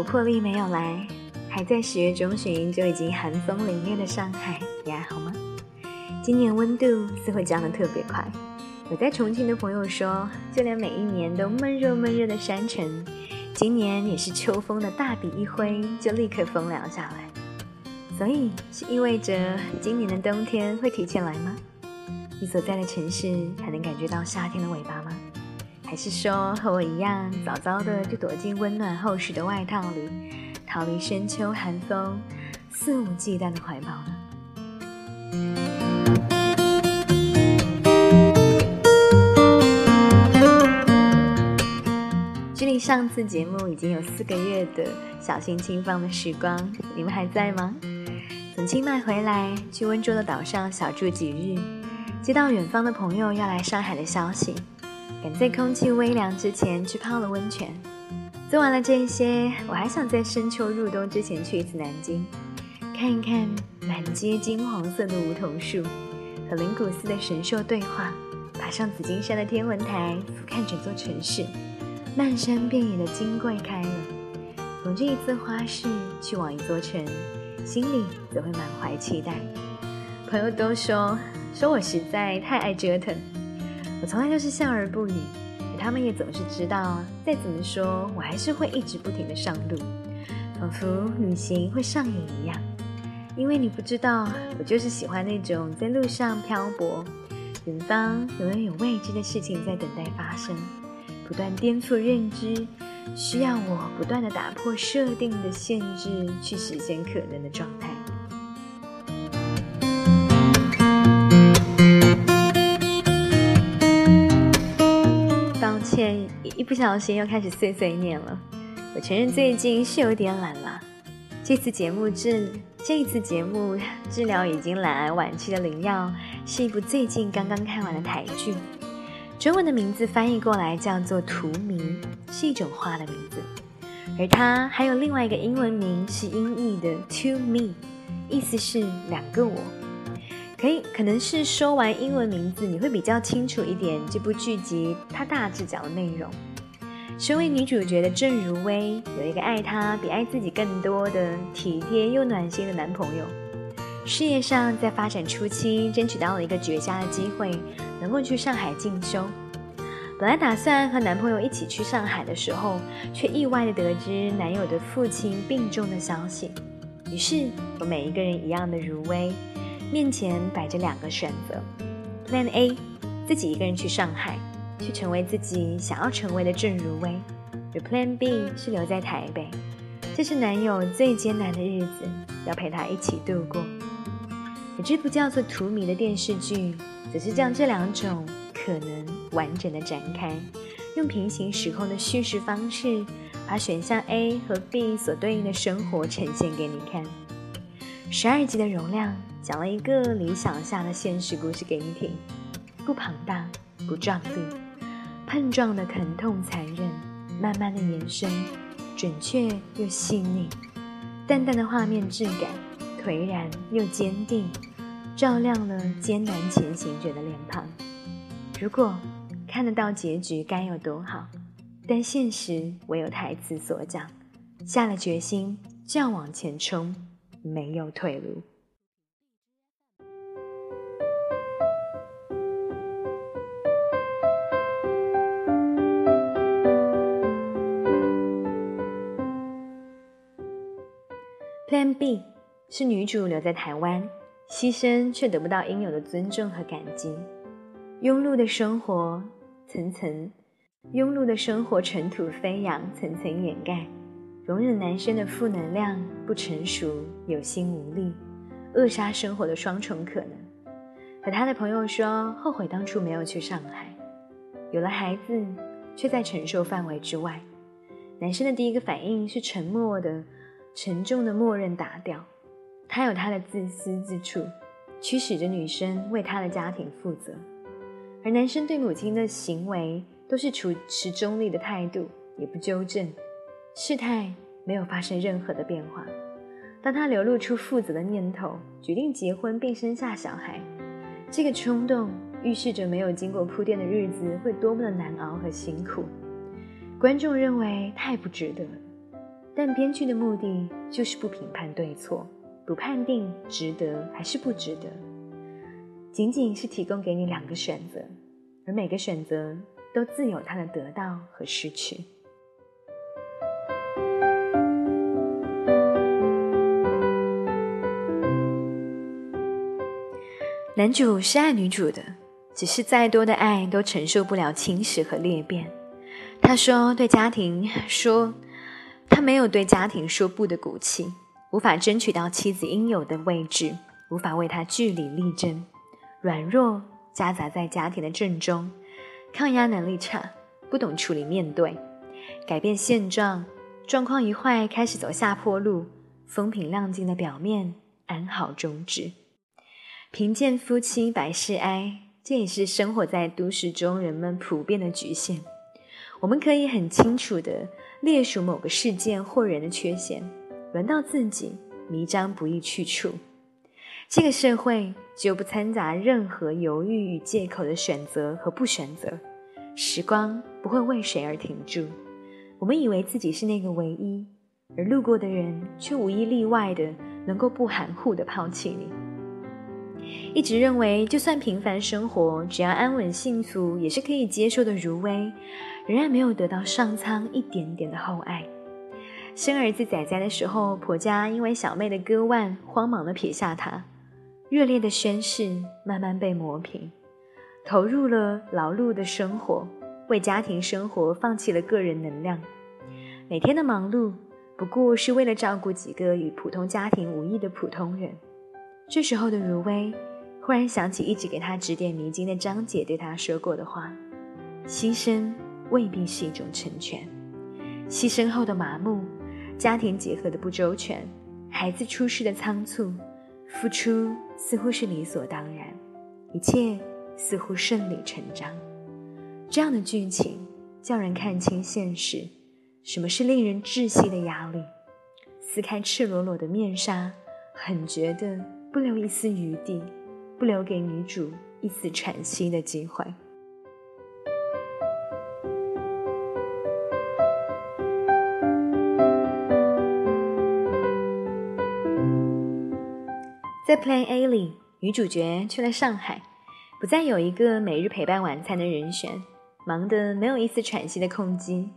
秋老虎破例没有来，还在十月中旬就已经寒风凛冽的上海，你还好吗？今年温度似乎降得特别快。有在重庆的朋友说，就连每一年都闷热闷热的山城，今年也是秋风的大笔一挥，就立刻风凉下来。所以是意味着今年的冬天会提前来吗？你所在的城市还能感觉到夏天的尾巴吗？还是说和我一样，早早的就躲进温暖厚实的外套里，逃离深秋寒风，肆无忌惮的怀抱呢？距离上次节目已经有四个月的小心轻放的时光，你们还在吗？从清迈回来，去温州的岛上小住几日，接到远方的朋友要来上海的消息。赶在空气微凉之前去泡了温泉，做完了这些，我还想在深秋入冬之前去一次南京，看一看满街金黄色的梧桐树，和灵谷寺的神兽对话，爬上紫金山的天文台，俯瞰整座城市，漫山遍野的金桂开了。从这一次花市去往一座城，心里则会满怀期待。朋友都说说我实在太爱折腾。我从来就是笑而不语，可他们也总是知道，再怎么说，我还是会一直不停的上路，仿佛旅行会上瘾一样。因为你不知道，我就是喜欢那种在路上漂泊，远方永远有未知的事情在等待发生，不断颠覆认知，需要我不断的打破设定的限制，去实现可能的状态。一不小心又开始碎碎念了。我承认最近是有点懒了。这次节目治这次节目治疗已经懒癌晚期的灵药，是一部最近刚刚看完的台剧。中文的名字翻译过来叫做《荼蘼》，是一种花的名字。而它还有另外一个英文名是音译的 “to me”，意思是两个我。可以，可能是说完英文名字，你会比较清楚一点这部剧集它大致讲的内容。身为女主角的郑如薇，有一个爱她比爱自己更多的体贴又暖心的男朋友。事业上在发展初期，争取到了一个绝佳的机会，能够去上海进修。本来打算和男朋友一起去上海的时候，却意外的得知男友的父亲病重的消息。于是，和每一个人一样的如薇。面前摆着两个选择：Plan A，自己一个人去上海，去成为自己想要成为的郑如薇；而 Plan B 是留在台北，这是男友最艰难的日子，要陪他一起度过。而这部叫做《荼蘼》的电视剧，则是将这两种可能完整的展开，用平行时空的叙事方式，把选项 A 和 B 所对应的生活呈现给你看。十二集的容量。讲了一个理想下的现实故事给你听，不庞大，不壮丽，碰撞的疼痛残忍，慢慢的延伸，准确又细腻，淡淡的画面质感，颓然又坚定，照亮了艰难前行者的脸庞。如果看得到结局该有多好，但现实唯有台词所讲，下了决心就要往前冲，没有退路。Plan B 是女主留在台湾，牺牲却得不到应有的尊重和感激。庸碌的生活，层层庸碌的生活，尘土飞扬，层层掩盖，容忍男生的负能量，不成熟，有心无力，扼杀生活的双重可能。和他的朋友说，后悔当初没有去上海，有了孩子，却在承受范围之外。男生的第一个反应是沉默的。沉重的默认打掉，他有他的自私之处，驱使着女生为他的家庭负责，而男生对母亲的行为都是处持中立的态度，也不纠正，事态没有发生任何的变化。当他流露出负责的念头，决定结婚并生下小孩，这个冲动预示着没有经过铺垫的日子会多么的难熬和辛苦。观众认为太不值得。但编剧的目的就是不评判对错，不判定值得还是不值得，仅仅是提供给你两个选择，而每个选择都自有它的得到和失去。男主是爱女主的，只是再多的爱都承受不了侵蚀和裂变。他说：“对家庭说，他没有对家庭说不的骨气，无法争取到妻子应有的位置，无法为他据理力争，软弱夹杂在家庭的正中，抗压能力差，不懂处理面对，改变现状，状况一坏开始走下坡路，风平浪静的表面安好终止。”贫贱夫妻百事哀，这也是生活在都市中人们普遍的局限。我们可以很清楚地列数某个事件或人的缺陷，轮到自己，迷障不易去除。这个社会就不掺杂任何犹豫与借口的选择和不选择，时光不会为谁而停住。我们以为自己是那个唯一，而路过的人却无一例外的能够不含糊的抛弃你。一直认为，就算平凡生活，只要安稳幸福，也是可以接受的。如薇，仍然没有得到上苍一点点的厚爱。生儿子仔仔的时候，婆家因为小妹的割腕，慌忙的撇下她。热烈的宣誓慢慢被磨平，投入了劳碌的生活，为家庭生活放弃了个人能量。每天的忙碌，不过是为了照顾几个与普通家庭无异的普通人。这时候的如薇，忽然想起一直给她指点迷津的张姐对她说过的话：牺牲未必是一种成全，牺牲后的麻木，家庭结合的不周全，孩子出世的仓促，付出似乎是理所当然，一切似乎顺理成章。这样的剧情叫人看清现实，什么是令人窒息的压力？撕开赤裸裸的面纱，很觉得。不留一丝余地，不留给女主一丝喘息的机会。在 Plan A 里，女主角去了上海，不再有一个每日陪伴晚餐的人选，忙得没有一丝喘息的空隙。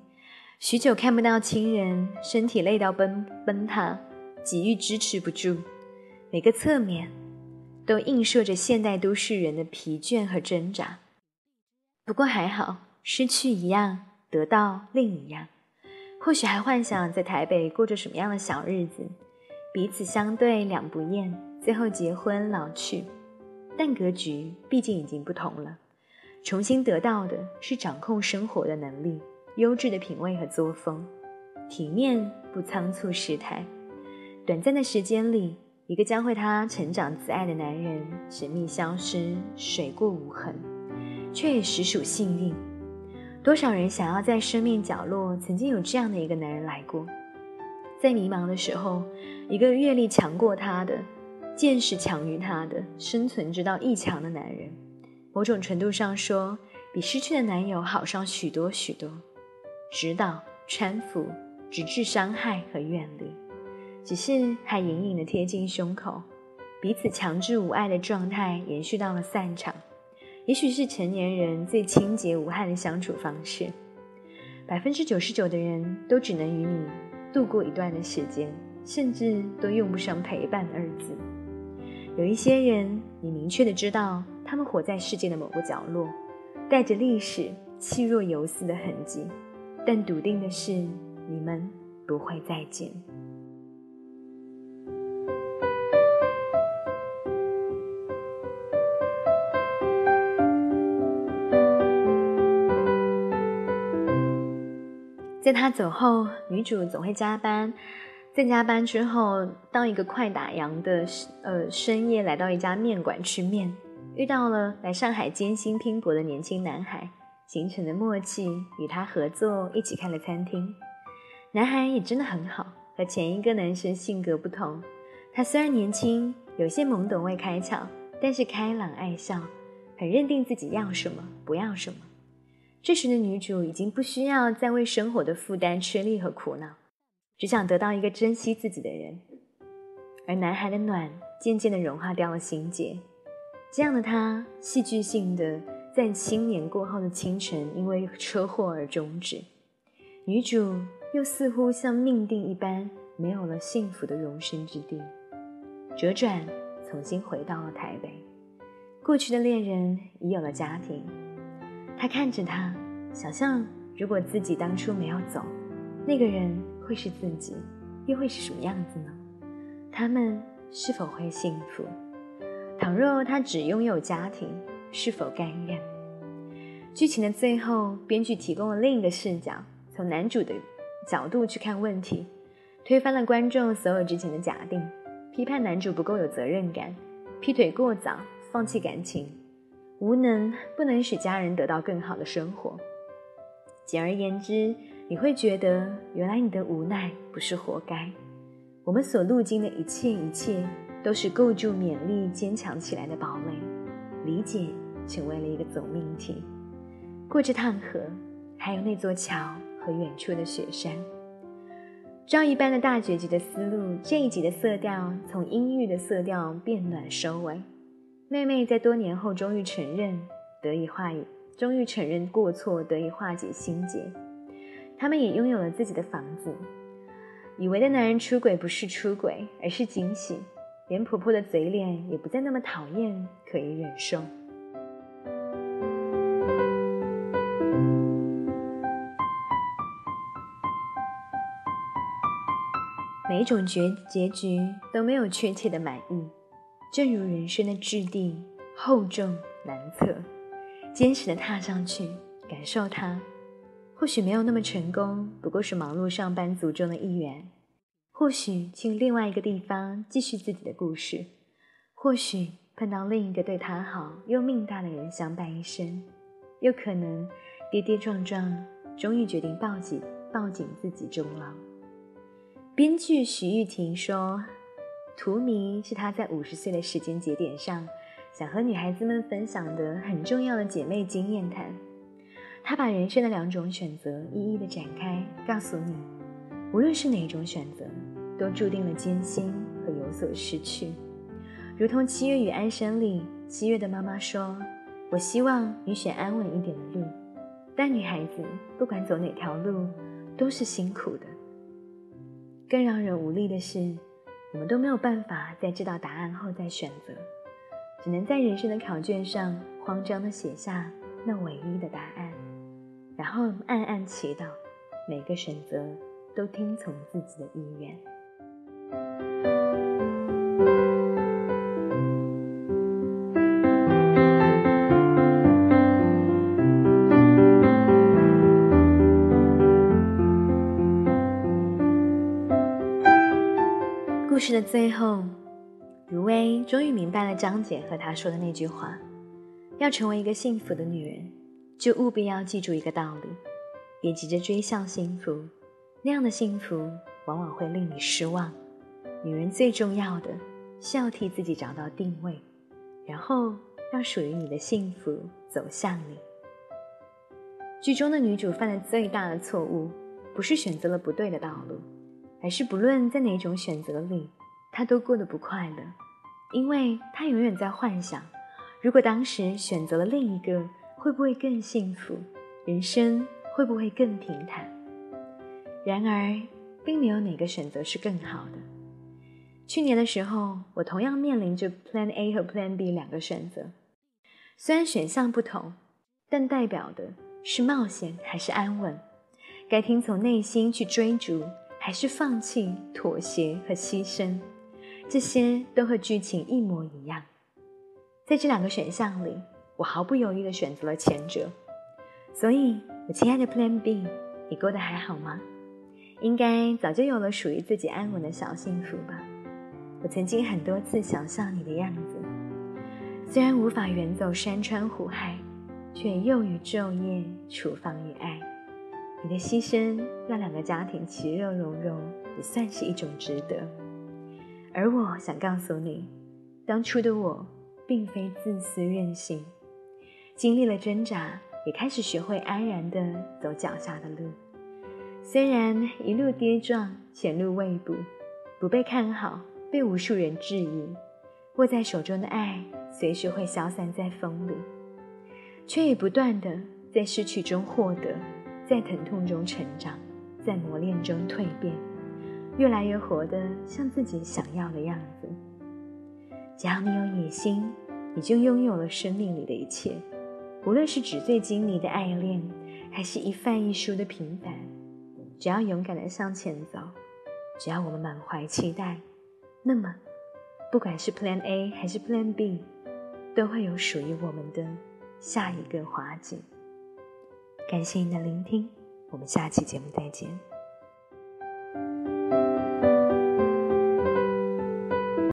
许久看不到亲人，身体累到奔奔塌，几欲支持不住。每个侧面，都映射着现代都市人的疲倦和挣扎。不过还好，失去一样，得到另一样。或许还幻想在台北过着什么样的小日子，彼此相对两不厌，最后结婚老去。但格局毕竟已经不同了，重新得到的是掌控生活的能力、优质的品味和作风、体面不仓促失态。短暂的时间里。一个教会他成长自爱的男人神秘消失，水过无痕，却也实属幸运。多少人想要在生命角落曾经有这样的一个男人来过，在迷茫的时候，一个阅历强过他的、见识强于他的、生存之道亦强的男人，某种程度上说，比失去的男友好上许多许多。指导、搀扶，直至伤害和远离。只是还隐隐的贴近胸口，彼此强制无爱的状态延续到了散场。也许是成年人最清洁无害的相处方式。百分之九十九的人都只能与你度过一段的时间，甚至都用不上陪伴二字。有一些人，你明确的知道他们活在世界的某个角落，带着历史气若游丝的痕迹，但笃定的是，你们不会再见。他走后，女主总会加班，在加班之后，到一个快打烊的呃深夜，来到一家面馆吃面，遇到了来上海艰辛拼搏的年轻男孩，形成了默契，与他合作一起开了餐厅。男孩也真的很好，和前一个男生性格不同，他虽然年轻，有些懵懂未开窍，但是开朗爱笑，很认定自己要什么，不要什么。这时的女主已经不需要再为生活的负担吃力和苦恼，只想得到一个珍惜自己的人。而男孩的暖渐渐地融化掉了心结，这样的他戏剧性的在新年过后的清晨因为车祸而终止，女主又似乎像命定一般没有了幸福的容身之地，折转重新回到了台北。过去的恋人已有了家庭，他看着他，想象如果自己当初没有走，那个人会是自己，又会是什么样子呢？他们是否会幸福？倘若他只拥有家庭，是否甘愿？剧情的最后，编剧提供了另一个视角，从男主的角度去看问题，推翻了观众所有之前的假定，批判男主不够有责任感，劈腿过早，放弃感情，无能不能使家人得到更好的生活。简而言之，你会觉得，原来你的无奈不是活该。我们所路经的一切一切，都是构筑勉励坚强起来的堡垒。理解成为了一个总命题。过着趟河，还有那座桥和远处的雪山。照一般的大结局的思路，这一集的色调从阴郁的色调变暖收尾。妹妹在多年后终于承认，得以化，终于承认过错，得以化解心结。他们也拥有了自己的房子。以为的男人出轨不是出轨，而是惊喜，连婆婆的嘴脸也不再那么讨厌，可以忍受。每一种结结局都没有确切的满意，正如人生的质地厚重难测，坚实的踏上去，感受它。或许没有那么成功，不过是忙碌上班族中的一员；或许去另外一个地方继续自己的故事；或许碰到另一个对他好又命大的人相伴一生；又可能跌跌撞撞，终于决定抱紧抱紧自己终老。编剧徐玉婷说：“荼蘼是她在五十岁的时间节点上，想和女孩子们分享的很重要的姐妹经验谈。”他把人生的两种选择一一的展开，告诉你，无论是哪一种选择，都注定了艰辛和有所失去。如同《七月与安生》里，七月的妈妈说：“我希望你选安稳一点的路。”但女孩子不管走哪条路，都是辛苦的。更让人无力的是，我们都没有办法在知道答案后再选择，只能在人生的考卷上慌张的写下那唯一的答案。然后暗暗祈祷，每个选择都听从自己的意愿。故事的最后，如薇终于明白了张姐和她说的那句话：要成为一个幸福的女人。就务必要记住一个道理：别急着追向幸福，那样的幸福往往会令你失望。女人最重要的是要替自己找到定位，然后让属于你的幸福走向你。剧中的女主犯了最大的错误，不是选择了不对的道路，而是不论在哪种选择里，他都过得不快乐，因为他永远在幻想，如果当时选择了另一个。会不会更幸福？人生会不会更平坦？然而，并没有哪个选择是更好的。去年的时候，我同样面临着 Plan A 和 Plan B 两个选择。虽然选项不同，但代表的是冒险还是安稳？该听从内心去追逐，还是放弃、妥协和牺牲？这些都和剧情一模一样。在这两个选项里。我毫不犹豫地选择了前者，所以，我亲爱的 Plan B，你过得还好吗？应该早就有了属于自己安稳的小幸福吧。我曾经很多次想象你的样子，虽然无法远走山川湖海，却又与昼夜厨房与爱。你的牺牲让两个家庭其乐融融，也算是一种值得。而我想告诉你，当初的我并非自私任性。经历了挣扎，也开始学会安然地走脚下的路。虽然一路跌撞，前路未卜，不被看好，被无数人质疑，握在手中的爱随时会消散在风里，却也不断的在失去中获得，在疼痛中成长，在磨练中蜕变，越来越活得像自己想要的样子。只要你有野心，你就拥有了生命里的一切，无论是纸醉金迷的爱恋，还是一饭一书的平凡。只要勇敢的向前走，只要我们满怀期待，那么，不管是 Plan A 还是 Plan B，都会有属于我们的下一个华景。感谢您的聆听，我们下期节目再见。